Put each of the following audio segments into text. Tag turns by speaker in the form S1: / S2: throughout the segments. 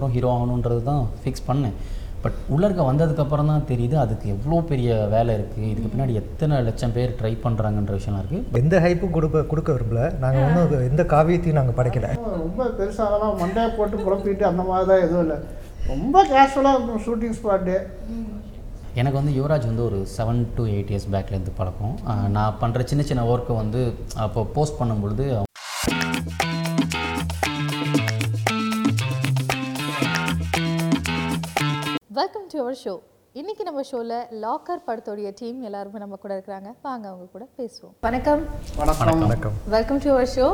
S1: வந்ததுக்கப்புறம் ஹீரோ ஆகணுன்றது தான் ஃபிக்ஸ் பண்ணேன். பட் உள்ளர்க்க வந்ததுக்கப்புறம் தான் தெரியுது அதுக்கு எவ்வளோ பெரிய வேலை இருக்குது இதுக்கு பின்னாடி எத்தனை லட்சம் பேர் ட்ரை பண்ணுறாங்கன்ற விஷயம்லாம் இருக்குது
S2: எந்த ஹைப்பும் கொடுக்க கொடுக்க விரும்பல. நாங்கள் ஒன்றும் எந்த காவியத்தையும் நாங்கள் படைக்கல.
S3: ரொம்ப பெருசாகலாம் மண்டையை போட்டு குழப்பிட்டு அந்த மாதிரி தான் எதுவும் இல்லை. ரொம்ப கேஷுவலாக இருக்கும் ஷூட்டிங் ஸ்பாட்டு
S1: எனக்கு வந்து யுவராஜ் வந்து ஒரு செவன் டு எயிட் இயர்ஸ் பேக்லேருந்து பழக்கம். நான் பண்ணுற சின்ன சின்ன ஒர்க்கை வந்து அப்போ போஸ்ட் பண்ணும்பொழுது
S4: வெல்கம் டு அவர் ஷோ இன்னைக்கு நம்ம ஷோவில் லாக்கர் படத்தோடைய டீம் எல்லாருமே நம்ம கூட இருக்கிறாங்க. வாங்க அவங்க கூட பேசுவோம். வணக்கம்.
S3: வணக்கம்.
S2: வணக்கம்.
S4: வெல்கம் டு அவர் ஷோ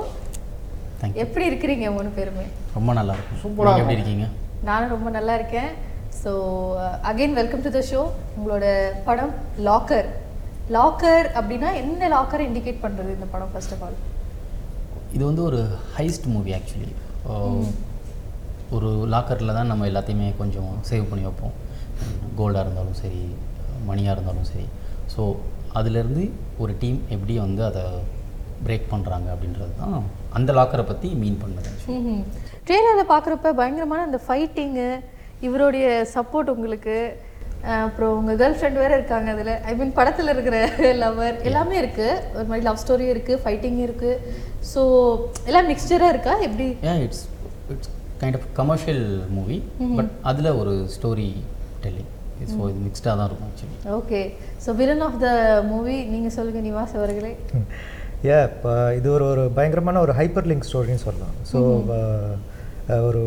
S4: எப்படி இருக்கிறீங்க மூணு பேருமே?
S1: ரொம்ப நல்லா இருக்கும். நீங்க எப்படி இருக்கீங்க?
S4: நானும் ரொம்ப நல்லா இருக்கேன். So again welcome to the show உங்களோட படம் லாக்கர் லாக்கர் அப்படின்னா என்ன லாக்கரை இண்டிகேட் பண்ணுறது இந்த படம் ஃபர்ஸ்ட் ஆஃப் ஆல்
S1: இது வந்து ஒரு ஹைஸ்ட் மூவி ஆக்சுவலி ஒரு லாக்கரில் தான் நம்ம எல்லாத்தையுமே கொஞ்சம் சேவ் பண்ணி வைப்போம். கோல்டாக இருந்தாலும் சரி மணியாக இருந்தாலும் சரி. ஸோ அதுலேருந்து ஒரு டீம் எப்படி வந்து அதை பிரேக் பண்ணுறாங்க அப்படின்றது தான் அந்த லாக்கரை பற்றி மீன் பண்ணுது.
S4: ம் ட்ரெயிலரில் பார்க்குறப்ப பயங்கரமான அந்த ஃபைட்டிங்கு இவருடைய சப்போர்ட் உங்களுக்கு. அப்புறம் உங்கள் கேர்ள் ஃப்ரெண்ட் வேறு இருக்காங்க அதில். ஐ மீன் படத்தில் இருக்கிற லவர் எல்லாமே இருக்குது ஒரு மாதிரி லவ் ஸ்டோரியும் இருக்குது ஃபைட்டிங்கும் இருக்குது ஸோ எல்லாம் மிக்சராக இருக்கா? எப்படி?
S1: It's it's kind of commercial movie but அதில் ஒரு ஸ்டோரி டெல்லிங் ஸோ இது மிக்ஸ்டாக தான் இருக்கும் actually
S4: okay so villain of the movie நீங்கள் சொல்லுங்கள் நிவாஸ் அவர்களே.
S2: ஏ இப்போ இது ஒரு ஒரு பயங்கரமான ஒரு ஹைப்பர் லிங்க் ஸ்டோரின்னு சொல்லலாம் ஸோ ஒரு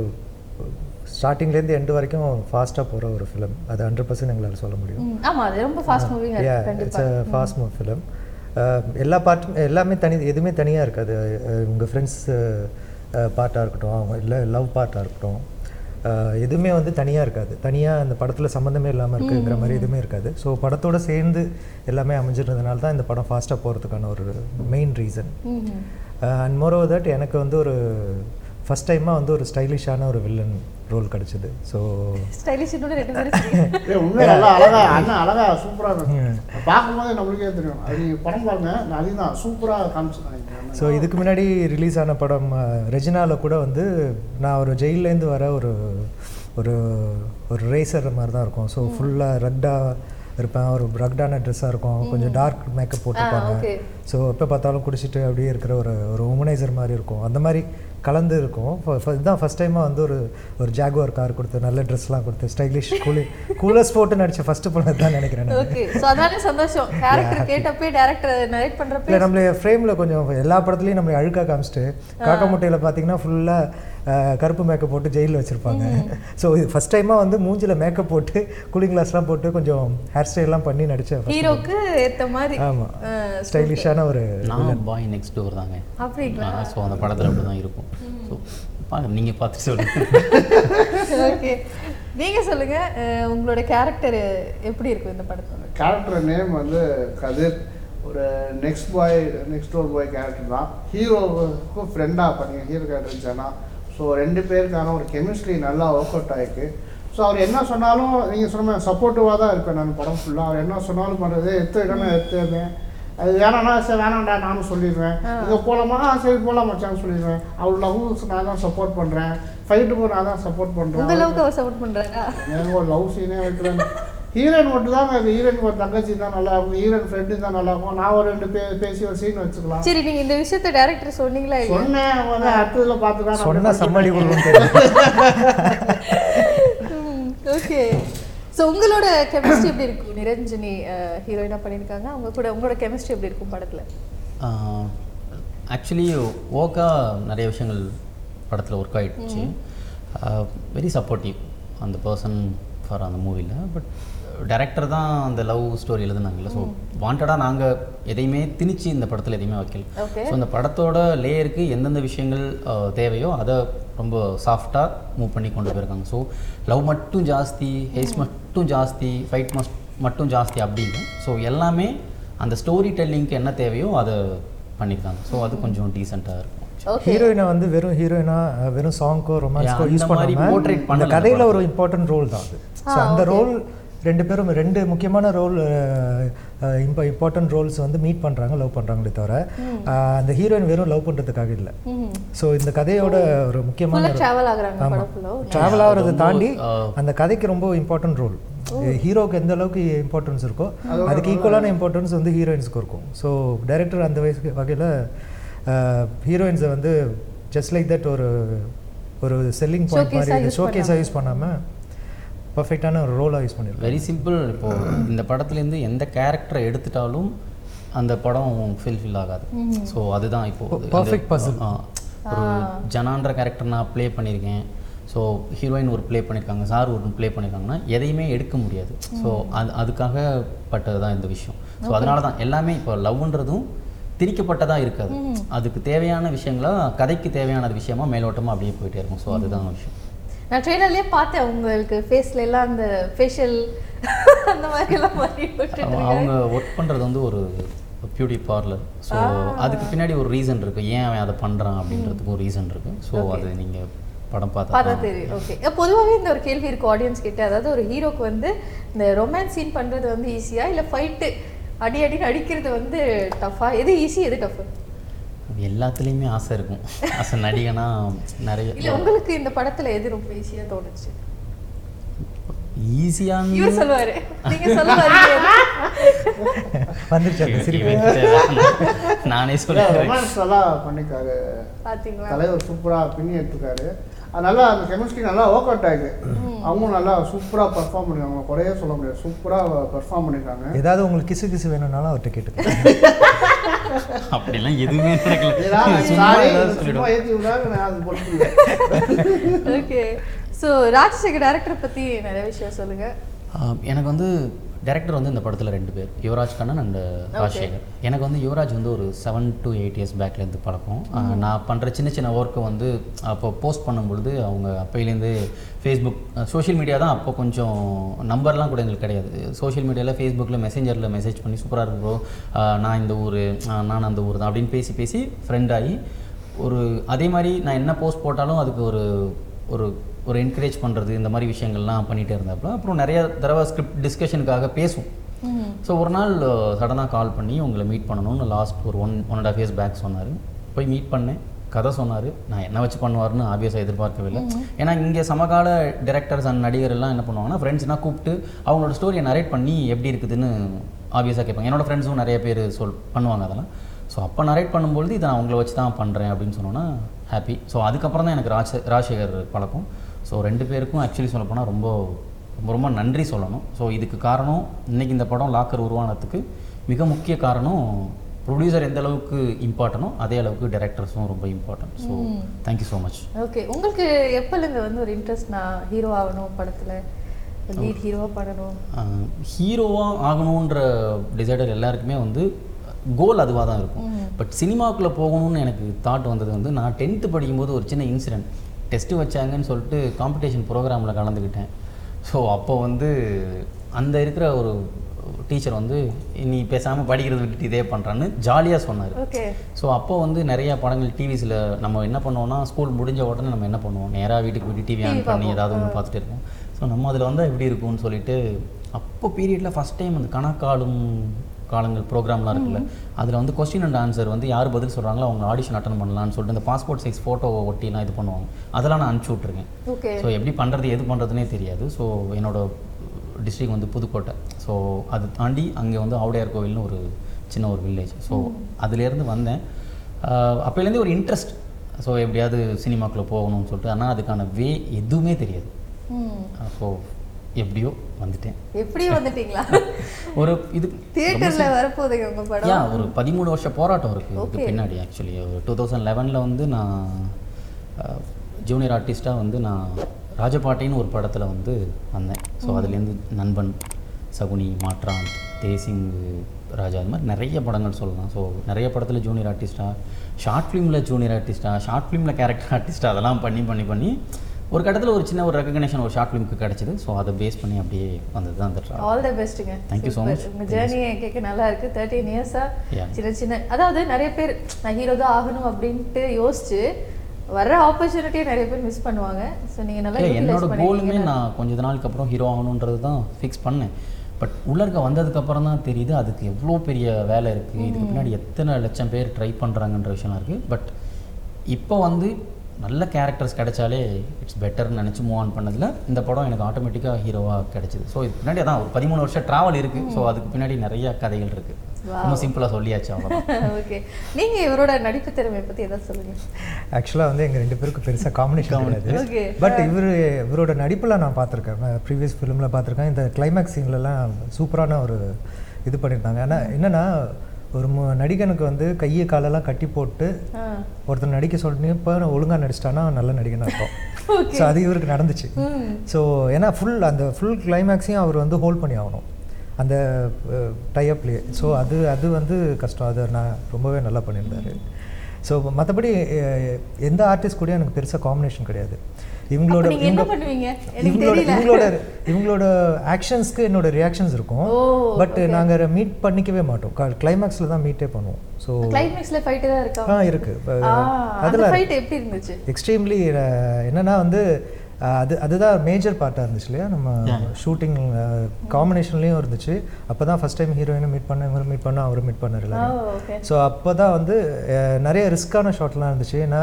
S2: ஸ்டார்டிங்லேருந்து எண்டு வரைக்கும் ஃபாஸ்ட்டாக போகிற ஒரு ஃபிலிம் அது ஹண்ட்ரட் பர்சன்ட் எங்களால் சொல்ல முடியும்.
S4: ம், ஆமா அது ரொம்ப fast movie
S2: it's a fast move film எல்லா பார்ட்டும் எல்லாமே தனி எதுவுமே தனியாக இருக்காது. உங்கள் ஃப்ரெண்ட்ஸ் பார்ட்டாக இருக்கட்டும் அவங்க இல்லை லவ் பார்ட்டாக இருக்கட்டும். எதுவுமே வந்து தனியாக இருக்காது. தனியாக அந்த படத்தில் சம்மந்தமே இல்லாமல் இருக்குங்கிற மாதிரி எதுவுமே இருக்காது. ஸோ படத்தோட சேர்ந்து எல்லாமே அமைஞ்சிருந்ததுனால தான் இந்த படம் ஃபாஸ்ட்டாக போகிறதுக்கான ஒரு main reason and moreover that எனக்கு வந்து ஒரு ஃபஸ்ட் டைமாக வந்து ஒரு ஸ்டைலிஷான ஒரு வில்லன் ரோல் கிடச்சிது. ஸோ
S4: ஸ்டைலிஷ் இன்னொன்று ரெண்டு பேரும்
S3: ஏ உண்மையாக நல்லா அழகா அண்ணன் அழகா சூப்பராக இருக்கும் பார்க்கும்போது நம்மளுக்கே தெரியும். அது படம் பாருங்க நான் அதுதான் சூப்பராக காமிச்சிருக்கேன்
S2: ஸோ இதுக்கு முன்னாடி ரிலீஸ் ஆன படம் ரெஜினாவில் கூட வந்து நான் ஒரு ஜெயிலேருந்து வர ஒரு ஒரு ஒரு ரேசர் மாதிரி தான் இருக்கும். ஸோ ஃபுல்லாக ரக்டாக இருப்பேன். ஒரு ரக்டான ட்ரெஸ்ஸாக இருக்கும். கொஞ்சம் டார்க் மேக்கப் போட்டிருப்பாங்க. ஸோ எப்போ பார்த்தாலும் குடிச்சிட்டு அப்படியே இருக்கிற ஒரு ஒரு உமனைசர் மாதிரி இருக்கும். அந்த மாதிரி கலந்து இருக்கும். இதுதான் ஃபஸ்ட் டைமாக வந்து ஒரு ஒரு ஜாகுவார் கார் கொடுத்து நல்ல ட்ரெஸ்லாம் கொடுத்து ஸ்டைலிஷ் கூலி கூலர்ஸ் போட்டு நடித்த ஃபஸ்ட்டு படம் தான் நினைக்கிறேன் நான்.
S4: ஓகே ஸோ அதானே சந்தோஷம். கேரக்டர் கேட்டப்பே டேரக்டர் நரேட் பண்ணுறப்ப
S2: இல்லை நம்மள ஃப்ரேமில் கொஞ்சம் எல்லா படத்துலையும் நம்மளை அழுக்கா காமிச்சிட்டு காக்கா முட்டையில் பார்த்தீங்கன்னா ஃபுல்லாக கருப்பு மேக்கப் போட்டு ஜெயிலில் வச்சுருப்பாங்க. ஸோ இது ஃபஸ்ட் டைமாக வந்து மூஞ்சில் மேக்கப் போட்டு கூலிங் கிளாஸ்லாம் போட்டு கொஞ்சம் ஹேர் ஸ்டைல்லாம் பண்ணி நடித்தேன்
S4: ஹீரோக்கு ஏத்த மாதிரி.
S2: ஆமாம் ஸ்டைலிஷான ஒரு
S1: நான் பாய் நெக்ஸ்ட் டோர் தாங்க.
S4: அப்படிங்களா?
S1: ஸோ அந்த படத்தில் அப்படி தான் இருக்கும். ஸோ பாருங்க நீங்கள் பார்த்து சொல்லுங்கள்
S4: ஓகே. நீங்க சொல்லுங்க அஹ், உங்களோட கேரக்டர் எப்படி இருக்கும் இந்த படத்துல?
S3: கேரக்டர் நேம் வந்து கதிர். ஒரு next boy next door boy character தான். ஹீரோவுக்கும் ஃப்ரெண்டாக பண்ணீங்க. ஹீரோ கேரக்டர் ஜனா ஸோ ரெண்டு பேருக்கான ஒரு கெமிஸ்ட்ரி நல்லா ஒர்க் அவுட் ஆயிருக்கு. ஸோ அவர் என்ன சொன்னாலும் நீங்கள் சொன்ன சப்போர்ட்டிவாக தான் இருப்பேன் நான் படம் ஃபுல்லாக அவர் என்ன சொன்னாலும் பண்ணுறது எடுத்து இடமே எடுத்துவேன் அது வேணாம்னா சரி வேணாம்டா நானும் சொல்லிடுவேன். இங்கே போகலாமா சரி போகலாம் மச்சான்னு சொல்லிடுவேன். அவர் லவ்ஸ் நான் தான் சப்போர்ட் பண்ணுறேன் ஃபைட்டுக்கும் நான் தான் சப்போர்ட் பண்ணுறேன்
S4: அவர் சப்போர்ட் பண்றாங்க
S3: எனக்கு ஒரு லவ் சீனே வைக்கிறேன் ஹீரோயின் மட்டும் தான் அது ஹீரோயின் ஒரு தங்கச்சி தான் நல்லா இருக்கும் ஹீரோயின் ஃப்ரெண்டு தான் நல்லா இருக்கும் நான் ஒரு ரெண்டு பே பேசி ஒரு சீன் வச்சுக்கலாம்.
S4: சரி நீங்க இந்த விஷயத்த டேரக்டர் சொன்னீங்களா
S3: சொன்னேன். அவங்க வந்து அடுத்ததுல பார்த்துக்கலாம்
S2: சொன்ன தெரியும்.
S4: ஓகே ஸோ உங்களோட கெமிஸ்ட்ரி எப்படி இருக்கும்? நிரஞ்சனி ஹீரோயினா பண்ணியிருக்காங்க. அவங்க கூட உங்களோட கெமிஸ்ட்ரி எப்படி இருக்கும் படத்துல?
S1: ஆக்சுவலி ஓக்கா நிறைய விஷயங்கள் படத்தில் ஒர்க் ஆகிடுச்சு வெரி சப்போர்ட்டிவ் அந்த பர்சன் ஃபார் அந்த மூவியில் பட் டைரக்டர் தான் அந்த லவ் ஸ்டோரி எழுதுனாங்கல்ல. ஸோ வாண்டடாக நாங்கள் எதையுமே திணிச்சு இந்த படத்தில் எதையுமே வைக்கல. ஸோ அந்த படத்தோட லேயருக்கு எந்தெந்த விஷயங்கள் தேவையோ அதை ரொம்ப சாஃப்டாக மூவ் பண்ணி கொண்டு போயிருக்காங்க. ஸோ லவ் மட்டும் ஜாஸ்தி ஹேஸ் மட்டும் ஜாஸ்தி ஃபைட் மஸ் மட்டும் ஜாஸ்தி அப்படின்னு. ஸோ எல்லாமே அந்த ஸ்டோரி டெல்லிங்க்கு என்ன தேவையோ அதை பண்ணியிருக்காங்க. ஸோ அது கொஞ்சம் டீசெண்டாக இருக்கும்.
S2: ஹீரோயினை வந்து வெறும் ஹீரோயினா வெறும் சாங்க்கோ ரொமான்ஸ்க்கோ யூஸ்
S1: அந்த மாதிரி
S2: பண்ணாம
S1: portrait
S2: இந்த
S1: பண்ணல
S2: கதையில் ஒரு இம்பார்ட்டன்ட் ரோல் தான் அது. ஸோ அந்த. ரோல் ரெண்டு பேரும் ரெண்டு முக்கியமான ரோல் இப்போ இம்பார்ட்டன்ட் ரோல்ஸ் வந்து மீட் பண்ணுறாங்க லவ் பண்ணுறாங்களே தவிர அந்த ஹீரோயின் வெறும் லவ் பண்ணுறதுக்காக இல்லை. ஸோ இந்த கதையோட ஒரு முக்கியமான
S4: ஃபுல்லாக ட்ராவல்
S2: ஆகிறத தாண்டி அந்த கதைக்கு ரொம்ப இம்பார்ட்டன்ட் ரோல் ஹீரோக்கு எந்த அளவுக்கு இம்பார்ட்டன்ஸ் இருக்கோ அதுக்கு ஈக்குவலான இம்பார்ட்டன்ஸ் வந்து ஹீரோயின்ஸ்க்கு இருக்கும். ஸோ டைரக்டர் அந்த வயசுக்கு வகையில் ஹீரோயின்ஸை வந்து ஜஸ்ட் லைக் தட் ஒரு ஒரு செல்லிங் பாயிண்ட் மாதிரி ஷோகேஸாக யூஸ் பண்ணாமல் பர்ஃபெக்டான ஒரு ரோலாக யூஸ் பண்ணியிருக்காங்க
S1: வெரி சிம்பிள் இப்போ இந்த படத்துலேருந்து எந்த கேரக்டரை எடுத்துட்டாலும் அந்த படம் ஃபில்ஃபில் ஆகாது. ஸோ அதுதான் இப்போ அது-
S2: Perfect
S1: அந்த-
S2: puzzle.
S1: ஆ, ஒரு ஜனான்ற கேரக்டர் நான் ப்ளே பண்ணியிருக்கேன். ஸோ ஹீரோயின் ஒரு ப்ளே பண்ணியிருக்காங்க சார் ஒரு ப்ளே பண்ணியிருக்காங்கன்னா எதையுமே எடுக்க முடியாது. ஸோ அது அதுக்காக பட்டது தான் இந்த விஷயம். ஸோ அதனால தான் எல்லாமே இப்போ லவ்ன்றதும் திரிக்கப்பட்டதாக இருக்காது. அதுக்கு தேவையான விஷயங்களா கதைக்கு தேவையான விஷயமா மேலோட்டமாக அப்படியே போயிட்டே இருக்கும். ஸோ அதுதான் விஷயம்.
S4: நான் ட்ரெயிலர்லேயே பார்த்தேன் உங்களுக்கு ஃபேஸ்ல எல்லாம் அந்த ஃபேஷியல் அந்த மாதிரி எல்லாம் விட்டுட்டு
S1: அவங்க- ஒர்க் பண்ணுறது வந்து ஒரு பியூட்டி பார்லர் ஸோ அதுக்கு பின்னாடி ஒரு ரீசன் இருக்குது ஏன் அவன் அதை பண்ணுறான் அப்படின்றதுக்கு ஒரு ரீசன் இருக்குது ஸோ அது நீங்கள் படம் பார்த்தா
S4: தெரியும். ஓகே பொதுவாகவே இந்த ஒரு கேள்வி இருக்கு ஆடியன்ஸ் கிட்ட. அதாவது ஒரு ஹீரோக்கு வந்து இந்த ரொமான்ஸ் சீன் பண்றது வந்து ஈஸியா இல்ல ஃபைட்டு அடி அடி அடிக்கிறது வந்து டஃபா எது ஈஸி எது டஃப்
S1: அது எல்லாத்துலேயுமே ஆசை இருக்கும். ஆசை நடிகனா நிறைய
S4: இல்ல உங்களுக்கு இந்த படத்துல எது ரொம்ப ஈஸியா தோணுச்சு?
S1: ஈஸியான
S4: இவர் சொல்லுவாரு. நீங்க
S2: வந்துருச்சு
S1: நானே
S3: நல்லா பண்ணிருக்காரு.
S4: பாத்தீங்களா?
S3: தலைவர் சூப்பராக பின்னி எடுத்துருக்காரு. அது நல்லா அந்த கெமிஸ்ட்ரி நல்லா ஒர்க் அவுட் ஆயிருக்கு. அவங்களும் நல்லா சூப்பராக பர்ஃபார்ம் பண்ணிருக்காங்க. குறையே சொல்ல முடியாது. சூப்பராக பர்ஃபார்ம் பண்ணிருக்காங்க.
S2: ஏதாவது உங்களுக்கு கிசு கிசு வேணும்னாலும் அவர்கிட்ட கேட்டுக்கோங்க.
S1: அப்படிலாம் எதுவுமே நடக்கல.
S4: ஓகே ஸோ ராஜசேகர் டேரக்டர் பத்தி நிறைய விஷயம் சொல்லுங்க.
S1: ஆஹ் எனக்கு வந்து டைரக்டர் வந்து இந்த படத்தில் ரெண்டு பேர். யுவராஜ் கண்ணன் அண்ட் ராஜசேகர். எனக்கு வந்து யுவராஜ் வந்து ஒரு செவன் டு எயிட் இயர்ஸ் பேக்லேருந்து பழக்கம். நான் பண்ணுற சின்ன சின்ன ஒர்க்கை வந்து அப்போ போஸ்ட் பண்ணும்பொழுது அவங்க அப்போலேருந்து ஃபேஸ்புக் சோஷியல் மீடியா தான் அப்போ கொஞ்சம் நம்பர்லாம் கூட எங்களுக்கு கிடையாது. சோஷியல் மீடியாவில் ஃபேஸ்புக்கில் மெசேஞ்சரில் மெசேஜ் பண்ணி சூப்பராக இருக்கும் நான் இந்த ஊர் நான் அந்த ஊர் தான் அப்படின்னு பேசி பேசி ஃப்ரெண்ட் ஆகி ஒரு அதே மாதிரி நான் என்ன போஸ்ட் போட்டாலும் அதுக்கு ஒரு ஒரு ஒரு என்கரேஜ் பண்ணுறது இந்த மாதிரி விஷயங்கள்லாம் பண்ணிகிட்டே இருந்தாப்புல. அப்புறம் நிறைய தடவை ஸ்கிரிப்ட் டிஸ்கஷனுக்காக பேசும் ஸோ ஒரு நாள் சடனாக கால் பண்ணி உங்களை மீட் பண்ணணும்னு லாஸ்ட் ஒரு one one and half years back சொன்னார். போய் மீட் பண்ணேன். கதை சொன்னார். நான் என்ன வச்சு பண்ணுவார்னு ஆப்வியஸாக எதிர்பார்க்கவே இல்லை ஏன்னா இங்கே சமகால டிரெக்டர்ஸ் அண்ட் நடிகர் எல்லாம் என்ன பண்ணுவாங்கன்னா ஃப்ரெண்ட்ஸ்னால் கூப்பிட்டு அவங்களோட ஸ்டோரியை நரேட் பண்ணி எப்படி இருக்குதுன்னு ஆப்வியஸாக கேட்பாங்க. என்னோட ஃப்ரெண்ட்ஸும் நிறைய பேர் சொல் பண்ணுவாங்க அதெல்லாம். ஸோ அப்போ நரேட் பண்ணும்பொழுது இதை நான் உங்களை வச்சு தான் பண்ணுறேன் அப்படின்னு சொன்னோன்னா ஹாப்பி ஸோ அதுக்கப்புறம் தான் எனக்கு ராஜ ராஜசேகர் பழக்கம். ஸோ ரெண்டு பேருக்கும் ஆக்சுவலி சொல்லப்போனால் ரொம்ப ரொம்ப ரொம்ப நன்றி சொல்லணும். ஸோ இதுக்கு காரணம் இன்னைக்கு இந்த படம் லாக்கர் உருவானதுக்கு மிக முக்கிய காரணம் ப்ரொடியூசர் எந்த அளவுக்கு இம்பார்ட்டனோ அதே அளவுக்கு டைரக்டர்ஸும் ரொம்ப important so thank you so much
S4: okay உங்களுக்கு எப்போலேருந்து வந்து ஒரு இன்ட்ரெஸ்ட் நான் ஹீரோ ஆகணும் படத்துல? லீட் ஹீரோவாக பண்ணணும்
S1: ஹீரோவாக ஆகணுன்ற டிசைடர் எல்லாருக்குமே வந்து கோல் அதுவாக தான் இருக்கும் பட் சினிமாவுக்குள்ளே போகணும்னு எனக்கு தாட் வந்தது வந்து நான் டென்த்து படிக்கும்போது ஒரு சின்ன இன்சிடென்ட் டெஸ்ட்டு வச்சாங்கன்னு சொல்லிட்டு காம்படிஷன் ப்ரோக்ராமில் கலந்துக்கிட்டேன். ஸோ அப்போ வந்து அந்த இருக்கிற ஒரு டீச்சர் வந்து நீ பேசாமல் படிக்கிறத விட்டுட்டு இதே பண்ணுறான்னு ஜாலியாக சொன்னார்.
S4: ஓகே
S1: ஸோ அப்போ வந்து நிறைய படங்கள் டிவிஸில் நம்ம என்ன பண்ணுவோம்னா ஸ்கூல் முடிஞ்ச உடனே நம்ம என்ன பண்ணுவோம்? நேராக வீட்டுக்கு போயிட்டு டிவி ஆன் பண்ணி ஏதாவது ஒன்று பார்த்துட்டு இருப்போம். ஸோ நம்ம அதில் வந்தால் எப்படி இருக்கும்னு சொல்லிட்டு அப்போ பீரியடில் ஃபஸ்ட் டைம் அந்த கணக்காலும் காலங்கள் ப்ரோக்ராம்லாம் இருக்குல்ல. அதில் வந்து கொஸ்டின் அண்ட் ஆன்சர் வந்து யார் பதில் சொல்கிறாங்களோ அவங்க ஆடிஷன் அட்டன் பண்ணலாம்னு சொல்லிட்டு இந்த பாஸ்போர்ட் சைஸ் ஃபோட்டோவை ஒட்டிலாம் இது பண்ணுவாங்க. அதெல்லாம் நான் அனுப்பிச்சி விட்ருக்கேன்
S4: ஓகே
S1: ஸோ எப்படி பண்ணுறது எது பண்ணுறதுனே தெரியாது. ஸோ என்னோட டிஸ்ட்ரிக் வந்து புதுக்கோட்டை. ஸோ அது தாண்டி அங்கே வந்து ஆவுடையார் கோவில்னு ஒரு சின்ன ஒரு வில்லேஜ் ஸோ அதுலேருந்து வந்தேன். அப்போலேருந்தே ஒரு இன்ட்ரெஸ்ட் ஸோ எப்படியாவது சினிமாக்குள்ளே போகணும்னு சொல்லிட்டு. ஆனால் அதுக்கான வே எதுவுமே தெரியாது. அப்போது எப்படியோ வந்துட்டேன்.
S4: எப்படியும் வந்துட்டீங்களா?
S1: ஒரு இது
S4: தியேட்டர்ல வரப்போகுதுங்க உங்க படம்.
S1: யா ஒரு பதிமூணு வருஷ போராட்டம் இருக்குது இதுக்கு. பின்னாடி ஆக்சுவலி ஒரு டூ தௌசண்ட் லெவனில் வந்து நான் ஜூனியர் ஆர்டிஸ்ட்டாக வந்து நான் ராஜபாட்டின்னு ஒரு படத்தில் வந்து வந்தேன். ஸோ அதுலேருந்து நண்பன் சகுனி மாற்றான் தேசிங் ராஜா அது மாதிரி நிறைய படங்கள் சொல்லலாம். ஸோ நிறைய படத்தில் ஜூனியர் ஆர்டிஸ்ட்டாக ஷார்ட் ஃபிலிமில் ஜூனியர் ஆர்டிஸ்ட்டாக ஷார்ட் ஃபிலிமில் கேரக்டர் ஆர்டிஸ்ட்டாக அதெல்லாம் பண்ணி பண்ணி பண்ணி ஒரு கட்டத்தில் ஒரு சின்ன ஒரு ரெக்கக்னேஷன் ஒரு ஷார்ட் ஃபிலிமுக்கு கிடச்சிது. ஸோ அதை பேஸ் பண்ணி அப்படியே வந்தது தான் அந்த
S4: ஆல் த பெஸ்ட்டுங்க
S1: Thank you so much.
S4: உங்க ஜேர்னி கேட்க நல்லா இருக்கு. தேர்ட்டீன் இயர்ஸா
S1: Yeah.
S4: சின்ன சின்ன. அதாவது நிறைய பேர் நான் ஹீரோ தான் ஆகணும் அப்படின்ட்டு யோசிச்சு வர ஆப்பர்ச்சுனிட்டியை நிறைய பேர் மிஸ் பண்ணுவாங்க. ஸோ நீங்கள் நல்லா
S1: என்னோட கோலுமே. நான் கொஞ்ச நாளுக்கு அப்புறம் ஹீரோ ஆகணுன்றது தான் ஃபிக்ஸ் பண்ணேன் பட் உள்ளர்க்க வந்ததுக்கப்புறம் தான் தெரியுது அதுக்கு எவ்வளோ பெரிய வேலை இருக்குது இதுக்கு பின்னாடி எத்தனை லட்சம் பேர் ட்ரை பண்ணுறாங்கன்ற விஷயம்லாம் இருக்குது பட் இப்போ வந்து நல்ல கேரக்டர்ஸ் கிடைச்சாலே இட்ஸ் பெட்டர்னு நினச்சி மூவ் ஆன் பண்ணதில் இந்த படம் எனக்கு ஆட்டோமேட்டிக்காக ஹீரோவாக கிடைச்சிது. ஸோ இதுக்கு பின்னாடி அதான் ஒரு பதிமூணு வருஷம் ட்ராவல் இருக்குது ஸோ அதுக்கு பின்னாடி நிறைய கதைகள் இருக்குது ரொம்ப சிம்பிளாக சொல்லியாச்சு அவ்வளோதான்
S4: ஓகே நீங்க இவரோட நடிப்பு திறமையை பத்தி ஏதாவது சொல்லுங்க.
S2: ஆக்சுவலாக வந்து எங்கள் ரெண்டு பேருக்கும் பெருசாக காம்பினேஷன் கிடையாது.
S4: Okay.
S2: பட் இவர் இவரோட நடிப்பெல்லாம் நான் பார்த்துருக்கேன். ப்ரீவியஸ் ஃபிலிமில் பார்த்துருக்கேன். இந்த கிளைமேக்ஸ் சீன்லலாம் சூப்பரான ஒரு இது பண்ணியிருந்தாங்க. ஆனால் என்னென்னா ஒரு நடிகனுக்கு வந்து கையை காலெல்லாம் கட்டி போட்டு. ஒருத்தர் நடிக்க சொல்லிட்டு இப்போ ஒழுங்காக நடிச்சிட்டானா நல்ல நடிகனாக இருக்கும் ஸோ அது இவருக்கு நடந்துச்சு. ஸோ ஏன்னா ஃபுல் அந்த ஃபுல் கிளைமேக்ஸையும் அவர் வந்து ஹோல்ட் பண்ணி ஆகணும். அந்த டைப்லேயே ஸோ அது அது வந்து கஷ்டம். அது நான் ரொம்பவே நல்லா பண்ணியிருந்தாரு. ஸோ மற்றபடி எந்த ஆர்டிஸ்ட் கூட எனக்கு பெருசாக காம்பினேஷன் கிடையாது. இவங்களோட இவங்களோட இவங்களோட இவங்களோட ஆக்ஷன்ஸ்க்கு என்னோட ரியாக்ஷன்ஸ் இருக்கும். பட் நாங்கள் மீட் பண்ணிக்கவே மாட்டோம். கிளைமேக்ஸில் தான் மீட்டே பண்ணுவோம். ஸோ
S4: கிளைமேக்ஸ்ல ஃபைட் தான் இருக்கா?
S2: ஆ இருக்கு. இப்ப
S4: ஆ, அந்த
S2: அதில்
S4: ஃபைட் எப்படி இருந்துச்சு?
S2: எக்ஸ்ட்ரீம்லி என்னன்னா வந்து அது அதுதான் மேஜர் பார்ட்டாக இருந்துச்சு இல்லையா? நம்ம ஷூட்டிங் காம்பினேஷன்லேயும் இருந்துச்சு. அப்போ தான் ஃபஸ்ட் டைம் ஹீரோயினை மீட் பண்ண இவரை மீட் பண்ண அவரை மீட் பண்ணார் எல்லாரும் ஸோ அப்போ தான் வந்து நிறைய ரிஸ்க்கான ஷாட்லாம் இருந்துச்சு. ஏன்னா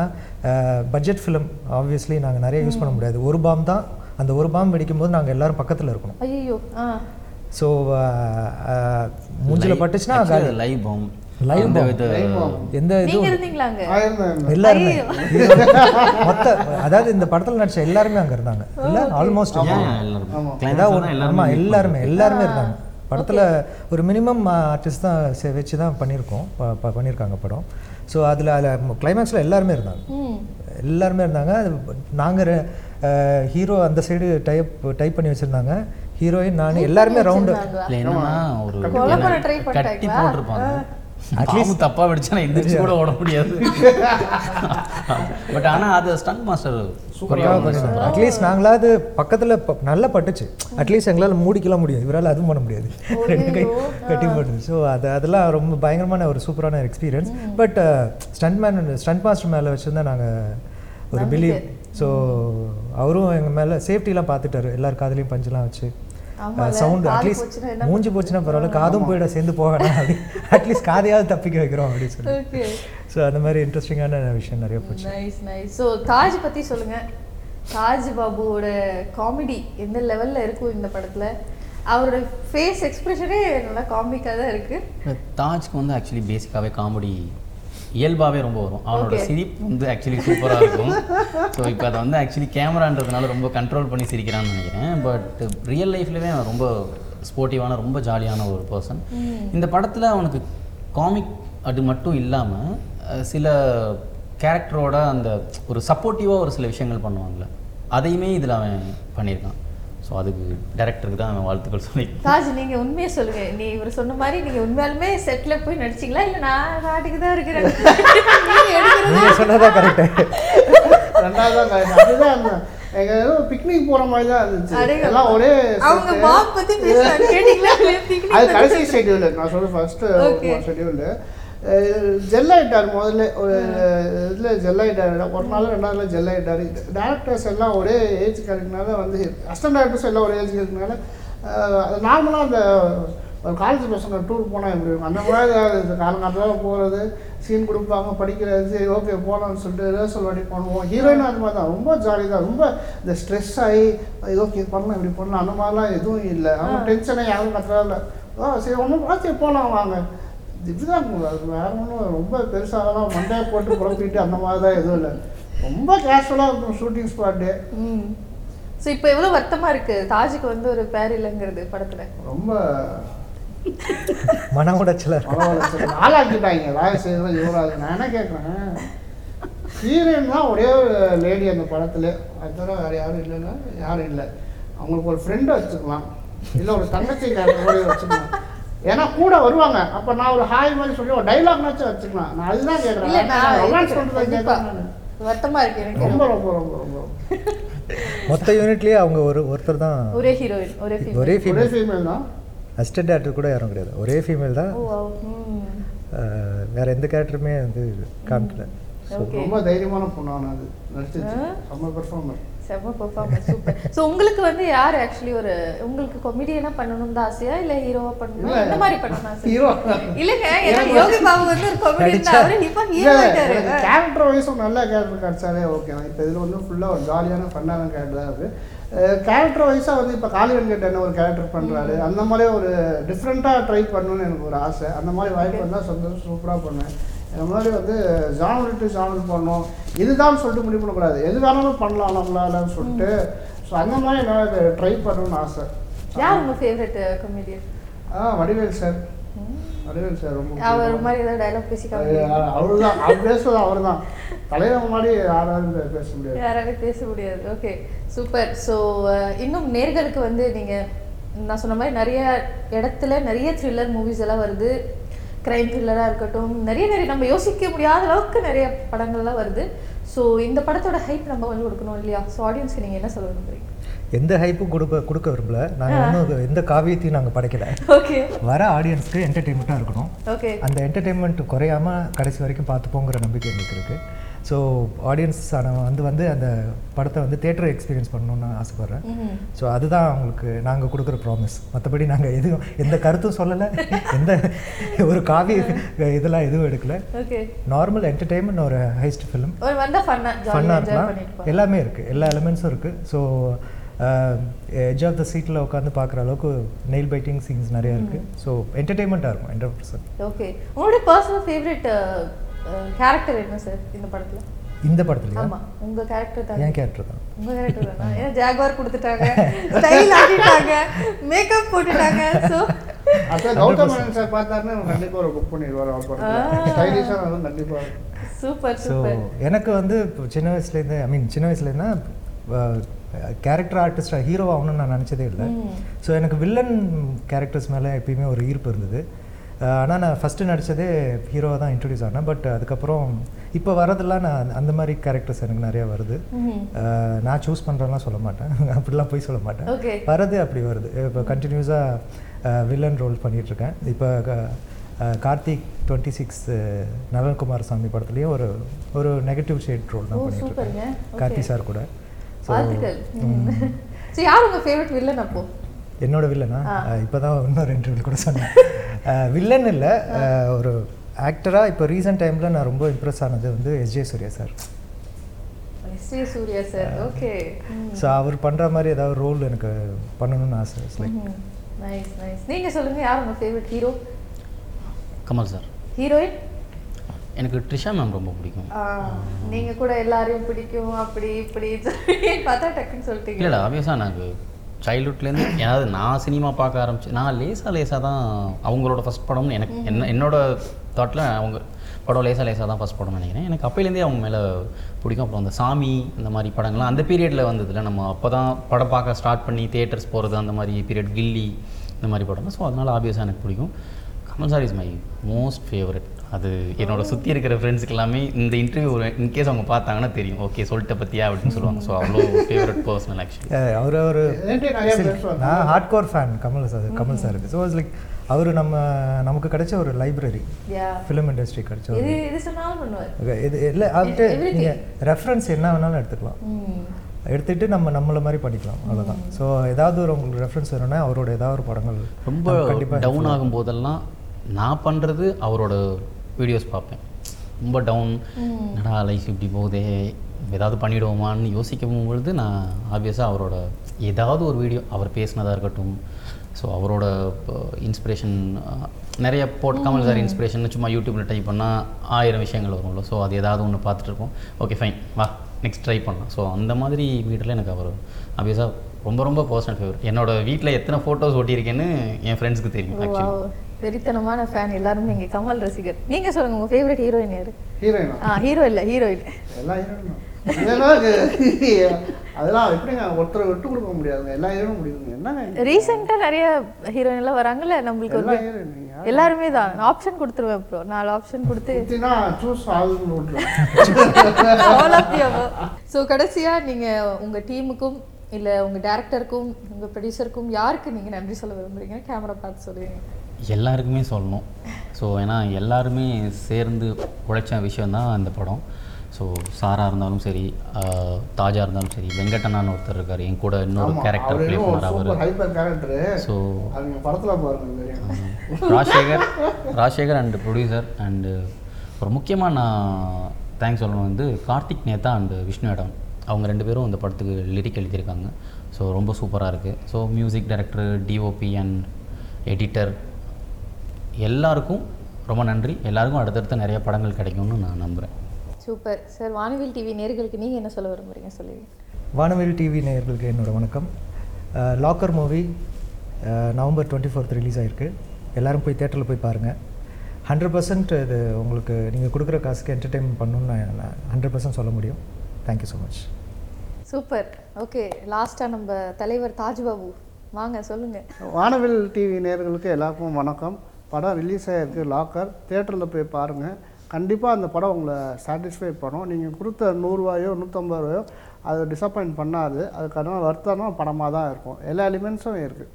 S2: பட்ஜெட் ஃபிலிம் ஆப்வியஸ்லி நாங்கள் நிறைய யூஸ் பண்ண முடியாது. ஒரு பாம் தான் அந்த ஒரு பாம் வெடிக்கும்போது நாங்கள் எல்லாரும் பக்கத்தில் இருக்கணும். ஸோ மூஞ்சில் பட்டுச்சுன்னா.
S1: லைவ் பாம்
S2: Live
S1: எந்த
S2: இதுவும் எல்லாருமே. மொத்த அதாவது இந்த படத்தில் நடிச்ச எல்லாருமே அங்கே இருந்தாங்க. இல்லை ஆல்மோஸ்ட்
S1: எல்லாரும்.
S2: எல்லாருமே எல்லாருமே இருந்தாங்க. படத்தில் ஒரு மினிமம் ஆர்டிஸ்ட் தான் செ- வச்சு தான் பண்ணியிருக்கோம். ப- ப- பண்ணியிருக்காங்க படம். ஸோ அதில் அதில் கிளைமேக்ஸில் எல்லாருமே இருந்தாங்க. எல்லாருமே இருந்தாங்க. நாங்கள் ஹீரோ அந்த சைடு டைப் டைப் பண்ணி வச்சுருந்தாங்க. ஹீரோயின் நான் எல்லாருமே ரவுண்டு
S1: கட்டி? போட்டிருப்பாங்க. பாம்பு தப்பா வெடிச்சா நான் எந்திரிச்சு கூட ஓட முடியாது. பட் ஆனா அது ஸ்டன் மாஸ்டர்
S2: அட்லீஸ்ட் நாங்களாவது பக்கத்தில் நல்லா பட்டுச்சு. அட்லீஸ்ட் எங்களால் மூடிக்கலாம் முடியும் இவரால் அதுவும் பண்ண முடியாது. ரெண்டு கை கட்டி போட்டுது. ஸோ அது அதெல்லாம் ரொம்ப பயங்கரமான ஒரு சூப்பரான experience but stunt man stunt master மேலே வச்சுருந்தா நாங்கள் ஒரு பிலீவ் ஸோ அவரும் எங்கள் மேலே சேஃப்டிலாம் பார்த்துட்டாரு. எல்லார் காதுலேயும் பஞ்செலாம் வச்சு. சவுண்டு அட்லீஸ்ட் மூஞ்சி போச்சுன்னா பரவாயில்ல காதும் போயிட சேர்ந்து போகணும் அப்படி. அட்லீஸ்ட் காதையாவது தப்பிக்க வைக்கிறோம் அப்படின்னு சொல்லி. ஸோ அந்த மாதிரி இன்ட்ரெஸ்டிங்கான விஷயம் நிறைய போச்சு.
S4: நைஸ் நைஸ் ஸோ தாஜ் பத்தி சொல்லுங்க. தாஜ் பாபுவோட காமெடி எந்த லெவல்ல இருக்கும் இந்த படத்துல? அவரோட ஃபேஸ் எக்ஸ்பிரஷனே நல்லா காமிக்காக தான் இருக்கு.
S1: தாஜ்க்கு வந்து ஆக்சுவலி பேசிக்காவே காமெடி இயல்பாவே ரொம்ப வரும். அவனோட. சிரிப்பு வந்து ஆக்சுவலி சூப்பரா இருக்கும். ஸோ இப்போ அதை வந்து ஆக்சுவலி கேமரான்றதுனால ரொம்ப கண்ட்ரோல் பண்ணி சிரிக்கிறான்னு நினைக்கிறேன். பட் ரியல் லைஃப்லவே அவன் ரொம்ப ஸ்போர்ட்டிவான ரொம்ப ஜாலியான ஒரு பர்சன் இந்த படத்துல அவனுக்கு காமிக் அது மட்டும் இல்லாம அஹ், சில கேரக்டரோட அந்த ஒரு சப்போர்ட்டிவாக ஒரு சில விஷயங்கள் பண்ணுவாங்கல்ல. அதையுமே இதில் அவன் பண்ணியிருக்கான். ஸோ அதுக்கு டேரக்டருக்கு தான் அவன் வாழ்த்துக்கள் சொல்லி
S4: தாஜ் நீங்க உண்மையை சொல்லுங்க. நீ இவர் சொன்ன மாதிரி நீங்க உண்மையாலுமே செட்ல போய் நடிச்சீங்களா? இல்ல நான் பாட்டுக்கு தான் இருக்கிறேன்.
S2: நீங்கள் சொன்னதான் கரெக்டு
S3: ரெண்டாவது. அதுதான் பிக்னிக் போற மாதிரி தான் இருந்துச்சு. எல்லாம் ஒரே
S4: அவங்க
S3: அது? கடைசி ஷெட்யூல் நான் ஃபர்ஸ்ட்
S4: Okay.
S3: ஷெட்யூல் ஜெல் ஆயிட்டார் முதல்ல ஒரு இதில் ஜெல் ஆயிட்டார் ஒரு நாள் ரெண்டாவதுல ஜெல் ஆயிட்டார் டேரக்டர்ஸ் எல்லாம் ஒரே ஏஜ் இருக்கிறதுனால வந்து அசிஸ்டன்ட் டேரக்டர்ஸ் எல்லாம் ஒரே ஏஜ் இருக்கிறதுனால நார்மலாக அந்த ஒரு காலேஜ் பசங்க டூர் போனால் எப்படி இருக்கும்? அந்த மாதிரி இந்த காலங்காலத்தில் போகிறது சீன் கொடுப்பாங்க படிக்கிறது சரி ஓகே போகலாம்னு சொல்லிட்டு ரிஹர்சல் வாட்டி பண்ணுவோம். ஹீரோயின் அந்த மாதிரி தான். ரொம்ப ஜாலி தான். ரொம்ப இந்த ஸ்ட்ரெஸ் ஆகி ஓகே பண்ணலாம் இப்படி பண்ணலாம். அந்த மாதிரிலாம் எதுவும் இல்லை. அவங்க டென்ஷனை யாரும் கத்துறதில்ல. ஆ சரி ஒன்றும் சரி போகலாம் வாங்க. இதுதான் வேற ஒன்றும் ரொம்ப பெருசாகலாம் மண்டையை போட்டு குழப்பிட்டு அந்த மாதிரி தான் எதுவும் இல்லை. ரொம்ப கேஷுவலாக இருக்கும் ஷூட்டிங் ஸ்பாட்டு
S4: ம். ஸோ இப்போ எவ்வளோ வருத்தமா இருக்கு? தாஜுக்கு வந்து ஒரு பேர் இல்லைங்கிறது படத்துல.
S3: ரொம்ப
S2: மன உடைச்சலாக இருக்கு.
S3: பரவாயில்ல ஆளாக்கிட்டாங்க வேலை செய்யறது யுவராஜ். நான் என்ன கேட்குறேன் ஹீரோயின் தான் ஒரே ஒரு லேடி அந்த படத்துல. அது தவிர வேறு யாரும் இல்லைன்னா யாரும் இல்லை. அவங்களுக்கு ஒரு ஃப்ரெண்டை வச்சுக்கலாம். இல்லை ஒரு தங்கச்சி கூட வச்சுக்கலாம். ஏன்னா கூட வருவாங்க. அப்போ நான் ஒரு ஹாய் மாதிரி சொல்லி ஒரு டைலாக்னாச்சும் வச்சுக்கலாம். நான் அதுதான் கேட்குறேன் ரொமான்ஸ். பண்ணுறது
S4: இருக்கு எனக்கு.
S3: ரொம்ப ரொம்ப ரொம்ப ரொம்ப
S2: மொத்த யூனிட்லேயே அவங்க ஒரு ஒருத்தர் தான்.
S4: ஒரே ஹீரோயின் ஒரே ஃபீமேல்
S2: ஒரே ஃபீமேல்
S3: ஃபீமேல் தான்.
S2: அசிஸ்டன்ட் டேரக்டர் கூட யாரும் கிடையாது. ஒரே ஃபீமேல் தான். வேற எந்த கேரக்டருமே வந்து காமிக்கல.
S4: ஓகே.
S3: ரொம்ப தைரியமான பொண்ணான அது. நடிச்சிச்சு செம்ம பெர்ஃபார்மர்
S4: செம்ம பெர்ஃபார்மன்ஸ் சூப்பர் ஸோ உங்களுக்கு வந்து யார் ஆக்சுவலி ஒரு உங்களுக்கு கொமெடியனா பண்ணணும்னு தான் ஆசையா? இல்ல ஹீரோவா பண்ணணும். இந்த மாதிரி பண்ணணும் ஆசை?
S3: ஹீரோ
S4: இல்லைங்க ஏன்னா யோகி பாபு வந்து ஒரு கொமெடியன் அவரு இப்போ ஹீரோ ஆயிட்டாரு.
S3: கேரக்டர் வைஸும் நல்ல கேரக்டர் கிடைச்சாலே ஓகே இப்போ இதில் வந்து ஃபுல்லாக ஒரு ஜாலியான ஃபன்னான கேரக்டர் தான் இருக்குது கேரக்டர் வைஸாக வந்து இப்போ காளி வெங்கட் என்ன ஒரு கேரக்டர் பண்ணுறாரு அந்த மாதிரி ஒரு டிஃப்ரெண்ட்டாக ட்ரை பண்ணணும்னு எனக்கு ஒரு ஆசை. அந்த மாதிரி வாய்ப்பு வந்தால் சந்தோஷம் சூப்பராக பண்ணுவேன். முன்னாடி வந்து ஜானல் டு ஜானல் பண்ணணும். இதுதான் சொல்லிட்டு முடிவு பண்ணக்கூடாது. எது வேணாலும் பண்ணலாம் நம்மளாலன்னு சொல்லிட்டு. ஸோ அந்த மாதிரி நான் ட்ரை பண்ணணும்னு ஆசை.
S4: யார் உங்க ஃபேவரட் கொமெடியன்
S3: ஆ வடிவேல் சார் வடிவேல் சார் ரொம்ப
S4: அவர். மாதிரி ஏதாவது டைலாக் பேசி காமிங்க
S3: அவரு தான் அவர் பேசுறது அவர் தான் தலைவர் மாதிரி யாராலும் பேச முடியாது.
S4: யாராலும் பேச முடியாது. ஓகே சூப்பர் ஸோ இன்னும் நேர்களுக்கு வந்து நீங்கள் நான் சொன்ன மாதிரி நிறைய இடத்துல நிறைய த்ரில்லர் மூவிஸ் எல்லாம் வருது. க்ரைம் த்ரில்லராக இருக்கட்டும் நிறைய நிறைய நம்ம யோசிக்க முடியாத அளவுக்கு நிறைய படங்கள்லாம் வருது. ஸோ இந்த படத்தோட ஹைப் நம்ம வந்து கொடுக்கணும் இல்லையா? ஸோ ஆடியன்ஸ்க்கு நீங்கள் என்ன சொல்ல விரும்புறீங்க?
S2: எந்த ஹைப்பும் கொடுக்க கொடுக்க விரும்பல. நாங்கள் இன்னும் எந்த காவியத்தையும் நாங்கள் படைக்கல.
S4: ஓகே
S2: வர ஆடியன்ஸ்க்கு என்டர்டெயின்மெண்ட்டாக இருக்கணும்.
S4: ஓகே
S2: அந்த என்டர்டெயின்மெண்ட் குறையாம கடைசி வரைக்கும் பார்த்துப்போங்கிற நம்பிக்கை எங்களுக்கு இருக்குது ஸோ ஆடியன்ஸ் வந்து வந்து அந்த படத்தை வந்து தேட்டர் எக்ஸ்பீரியன்ஸ் பண்ணணும்னு ஆசைப்பட்றேன். ஸோ அதுதான் அவங்களுக்கு நாங்கள் கொடுக்குற ப்ராமிஸ் மற்றபடி நாங்கள் எதுவும் எந்த கருத்தும் சொல்லலை. எந்த ஒரு காவி இதெல்லாம் எதுவும் எடுக்கல. நார்மல் என்டர்டெயின்மெண்ட் ஒரு ஹைஸ்ட் ஃபிலிம்
S4: ஃபன்னாக
S2: இருக்கலாம். எல்லாமே இருக்குது எல்லா எலிமெண்ட்ஸும் இருக்குது ஸோ எட்ஜ் ஆஃப் த சீட்டில் உட்காந்து பார்க்குற அளவுக்கு நெயில் பைட்டிங் சீன்ஸ் நிறைய இருக்குது ஸோ என்டர்டெயின்மெண்ட்டாக இருக்கும் ஹண்ட்ரட் பர்சன்ட்
S4: ஓகே. உங்களுடைய பர்சனல் ஃபேவரட் கேரக்டர் என்ன சார் இந்த படத்துல?
S2: இந்த படத்துலையா?
S4: ஆமா உங்க கேரக்டர் தான்?
S2: என் கேரக்டர் தான்.
S4: உங்க கேரக்டர் தானா? ஏன்னா ஜாகுவார் கொடுத்துட்டாங்க ஸ்டைல் ஆக்கிட்டாங்க மேக்கப் போட்டுட்டாங்க ஸோ
S3: அப்போ கௌதம் மேனன் சார் பார்த்தாருன்னா எனக்கு கண்டிப்பாக ஒரு புக் பண்ணிடுவார் அவர் படத்தில். ஸ்டைலிஷாக வந்து இருக்கும்
S4: சூப்பர்
S2: ஸோ
S4: சூப்பர்
S2: எனக்கு வந்து இப்போ சின்ன வயசுலேருந்து ஐ மீன் சின்ன வயசுலேருந்தா கேரக்டர் ஆர்டிஸ்டாக ஹீரோ ஆகணும்னு நான் நினச்சதே இல்லை. ஸோ எனக்கு வில்லன் கேரக்டர்ஸ் மேலே எப்பயுமே ஒரு ஈர்ப்பு இருந்தது. ஆனால் நான் ஃபஸ்ட்டு நடித்ததே ஹீரோவாக தான் இன்ட்ரடியூஸ் ஆனேன். பட் அதுக்கப்புறம் இப்போ வரதெல்லாம் நான் அந்த மாதிரி கேரக்டர்ஸ் எனக்கு நிறையா வருது. நான் சூஸ் பண்ணுறேன்லாம் சொல்ல மாட்டேன். அப்படிலாம் போய் சொல்ல மாட்டேன். வரது அப்படி வருது. இப்போ கண்டினியூஸாக வில்லன் ரோல் பண்ணிகிட்ருக்கேன் இப்போ கார்த்திக் டுவெண்ட்டி சிக்ஸ் நவன்குமார் சாமி படத்துலேயும் ஒரு ஒரு நெகட்டிவ் ஷேட் ரோல் தான் பண்ணிகிட்ருக்கேன். கார்த்தி சார் கூட.
S4: ஸோ யார் உங்க ஃபேவரட் வில்லன் அப்போ?
S2: என்னோட வில்லனா இப்போ தான் இன்னும் ரெண்டு வில் கூட சொன்னேன். வில்லன் இல்லை. ஒரு ஆக்டராக இப்போ ரீசெண்ட் டைமில் நான் ரொம்ப இம்ப்ரெஸ் ஆனது வந்து SJ Surya sir
S4: S A Surya sir okay
S2: so அவர் பண்ணுற மாதிரி ஏதாவது ரோல் எனக்கு பண்ணணும்னு ஆசை லைக்
S4: நைஸ் நைஸ் நீங்க சொல்லுங்க யார் உங்க favourite hero
S1: Kamal sir
S4: heroine
S1: எனக்கு ட்ரிஷா மேம் ரொம்ப பிடிக்கும்.
S4: நீங்க கூட எல்லாரையும் பிடிக்கும் அப்படி இப்படி பார்த்தா டக்குன்னு சொல்லிட்டீங்க.
S1: இல்லைடா ஆப்வியஸாக எனக்கு சைல்ட்ஹுட்லேருந்து ஏதாவது நான் சினிமா பார்க்க ஆரம்பிச்சு நான் லேசாக லேசாக தான் அவங்களோட ஃபஸ்ட் படம்னு எனக்கு என்ன என்னோட தாட்டில் அவங்க படம் லேசாக லேசாக தான் ஃபஸ்ட் படம்னு நினைக்கிறேன். எனக்கு அப்போலேருந்தே அவங்க மேலே பிடிக்கும். அப்புறம் அந்த சாமி இந்த மாதிரி படங்கள்லாம் அந்த பீரியடில் வந்ததில்ல நம்ம அப்போ தான் படம் பார்க்க ஸ்டார்ட் பண்ணி தியேட்டர்ஸ் போகிறது அந்த மாதிரி பீரியட் கில்லி இந்த மாதிரி படம் ஸோ அதனால் ஆப்வியஸாக எனக்கு பிடிக்கும். Kamal sir is my most favourite அது என்னோட சுற்றி இருக்கிற ஃப்ரெண்ட்ஸ்க்கு எல்லாமே இந்த இன்டர்வியூ இன்கேஸ் அவங்க பார்த்தாங்கன்னா தெரியும். ஓகே சொல்லிட்ட பற்றியா அப்படின்னு சொல்லுவாங்க. ஸோ அவ்வளோ ஃபேவரட் பர்சனல் ஆக்சுவலி
S2: அவர் ஒரு நான் hard core fan Kamal sir Kamal சாருக்கு ஸோ லைக் அவர் நம்ம நமக்கு கிடைச்ச ஒரு லைப்ரரி
S4: யா
S2: ஃபிலிம் இண்டஸ்ட்ரி கிடைச்ச ஒரு இது இல்லை அவர்கிட்ட. நீங்கள் ரெஃபரன்ஸ் என்ன வேணாலும் எடுத்துக்கலாம்.
S4: ம்.
S2: எடுத்துட்டு நம்ம நம்மள மாதிரி பண்ணிக்கலாம் அவ்வளோதான் ஸோ ஏதாவது ஒரு உங்களுக்கு ரெஃபரன்ஸ் வேணும்னா அவரோட ஏதாவது ஒரு படங்கள்
S1: ரொம்ப
S2: நமக்கு கண்டிப்பா
S1: டவுன் ஆகும் போதெல்லாம் நான் பண்ணுறது அவரோட வீடியோஸ் பார்ப்பேன். ரொம்ப டவுன் என்னடா லைஃப் இப்படி போகுதே? ஏதாவது பண்ணிடுவோமான்னு யோசிக்கும் பொழுது நான் ஆப்வியஸாக அவரோட ஏதாவது ஒரு வீடியோ அவர் பேசினதாக இருக்கட்டும். ஸோ அவரோட இன்ஸ்பிரேஷன் நிறைய போட் கமல் சார் இன்ஸ்பிரேஷன் சும்மா யூடியூப்பில் டைப் பண்ணால் ஆயிரம் விஷயங்கள் வரும்ல. ஸோ அது ஏதாவது ஒன்று பார்த்துட்டு இருப்போம் ஓகே ஃபைன் வா நெக்ஸ்ட் ட்ரை பண்ணலாம். ஸோ அந்த மாதிரி வீட்டில் எனக்கு அவர் ஆப்வியஸாக ரொம்ப ரொம்ப பர்சனல் ஃபேவரட் என்னோட வீட்டில் எத்தனை ஃபோட்டோஸ் ஓட்டியிருக்கேன்னு என் ஃப்ரெண்ட்ஸ்க்கு தெரியும் ஆக்சுவலி
S4: வெறித்தனமான ஃபேன் எல்லாருமே இங்கே. கமல் ரசிகர். நீங்க சொல்லுங்க உங்க ஃபேவரட் ஹீரோயின் யாரு?
S3: ஹீரோயினா
S4: ஆ? ஹீரோ இல்ல ஹீரோயின்
S3: எல்லா ஹீரோயினும் அதெல்லாம் எப்படிங்க ஒருத்தரை விட்டு கொடுக்க முடியாதுங்க. எல்லா ஹீரோனும் முடியுங்க என்னங்க
S4: ரீசெண்டா நிறைய ஹீரோயின் எல்லாம் வராங்கல்ல நம்மளுக்கு ஒரு எல்லாருமே தான். ஆப்ஷன் கொடுத்துருவேன் ப்ரோ நாலு ஆப்ஷன் கொடுத்து.
S3: சூஸ்
S4: ஸோ கடைசியா நீங்க உங்க டீமுக்கும் இல்ல உங்க டேரக்டருக்கும் உங்க ப்ரொடியூசருக்கும் யாருக்கு நீங்க நன்றி சொல்ல விரும்புறீங்க? கேமரா பார்த்து சொல்லுவீங்க.
S1: எல்லாருக்குமே சொல்லணும். ஸோ ஏன்னா எல்லாருமே சேர்ந்து உழைச்ச விஷயந்தான் இந்த படம். ஸோ சாரா இருந்தாலும் சரி தாஜா இருந்தாலும் சரி வெங்கடண்ணான்னு ஒருத்தர் இருக்கார். என் கூட இன்னொரு கேரக்டர் ப்ளே பண்ணார் அவர். So Rajasekar Rajasekar and producer and ஒரு முக்கியமாக நான் தேங்க்ஸ் சொல்லணும் வந்து கார்த்திக் நேதா அண்டு விஷ்ணு இடம் அவங்க ரெண்டு பேரும் இந்த படத்துக்கு லிரிக் எழுதியிருக்காங்க. ஸோ ரொம்ப சூப்பராக இருக்குது so music director DOP and editor எல்லாருக்கும் ரொம்ப நன்றி. எல்லாருக்கும் அடுத்தடுத்த நிறைய படங்கள் கிடைக்கும்னு நான் நம்புகிறேன்
S4: சூப்பர். சார் வானவில் டிவி நேர்களுக்கு நீங்கள் என்ன சொல்ல விரும்புறீங்க? சொல்லுவீங்க
S2: வானவில் டிவி நேயர்களுக்கு என்னோட வணக்கம். Locker movie November twenty fourth release ஆகிருக்கு எல்லாரும் போய் தேட்டரில் போய் பாருங்கள் ஹண்ட்ரட் பர்சன்ட் இது உங்களுக்கு நீங்கள் கொடுக்குற காசுக்கு என்டர்டெயின்மெண்ட் பண்ணணும்னு நான் ஹண்ட்ரட் பர்சன்ட் சொல்ல முடியும். Thank you so much
S4: super. Okay லாஸ்ட்டாக நம்ம தலைவர் தாஜ் பாபு வாங்க சொல்லுங்கள்
S3: வானவில் டிவி நேயர்களுக்கு எல்லாருக்கும் வணக்கம். படம் ரிலீஸ் ஆகிருக்கு லாக்கர் தேட்டரில் போய் பாருங்கள் கண்டிப்பாக அந்த படம் உங்களை சாட்டிஸ்ஃபை பண்ணும். நீங்கள் கொடுத்த நூறுரூவாயோ நூற்றம்பது ரூபாயோ அது டிசப்பாயிண்ட் பண்ணாது. அதுக்கான வருத்தமான படமாக தான் இருக்கும். எல்லா எலிமெண்ட்ஸும் இருக்குது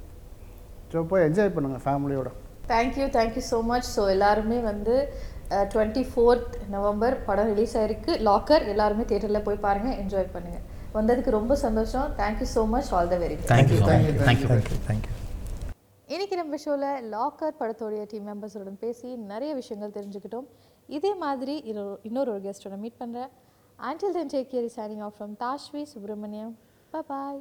S3: ஸோ போய் என்ஜாய் பண்ணுங்கள் ஃபேமிலியோட
S4: thank you thank you so much so எல்லாருமே வந்து டுவெண்ட்டி ஃபோர்த் நவம்பர் படம் ரிலீஸ் ஆயிருக்கு. லாக்கர் எல்லாருமே தேட்டரில் போய் பாருங்கள் என்ஜாய் பண்ணுங்கள் வந்ததுக்கு ரொம்ப சந்தோஷம். Thank you so much all the very
S1: thank you thank you
S2: thank you thank you
S4: இன்றைக்கி நம்ம ஷோவில் லாக்கர் படத்தோடைய டீம் மெம்பர்ஸோட பேசி நிறைய விஷயங்கள் தெரிஞ்சுக்கிட்டோம். இதே மாதிரி இன்னொரு இன்னொரு ஒரு கெஸ்ட்டோட மீட் பண்ணுறேன் ஆண்டில் then take care signing off from Tashvi Subramaniam bye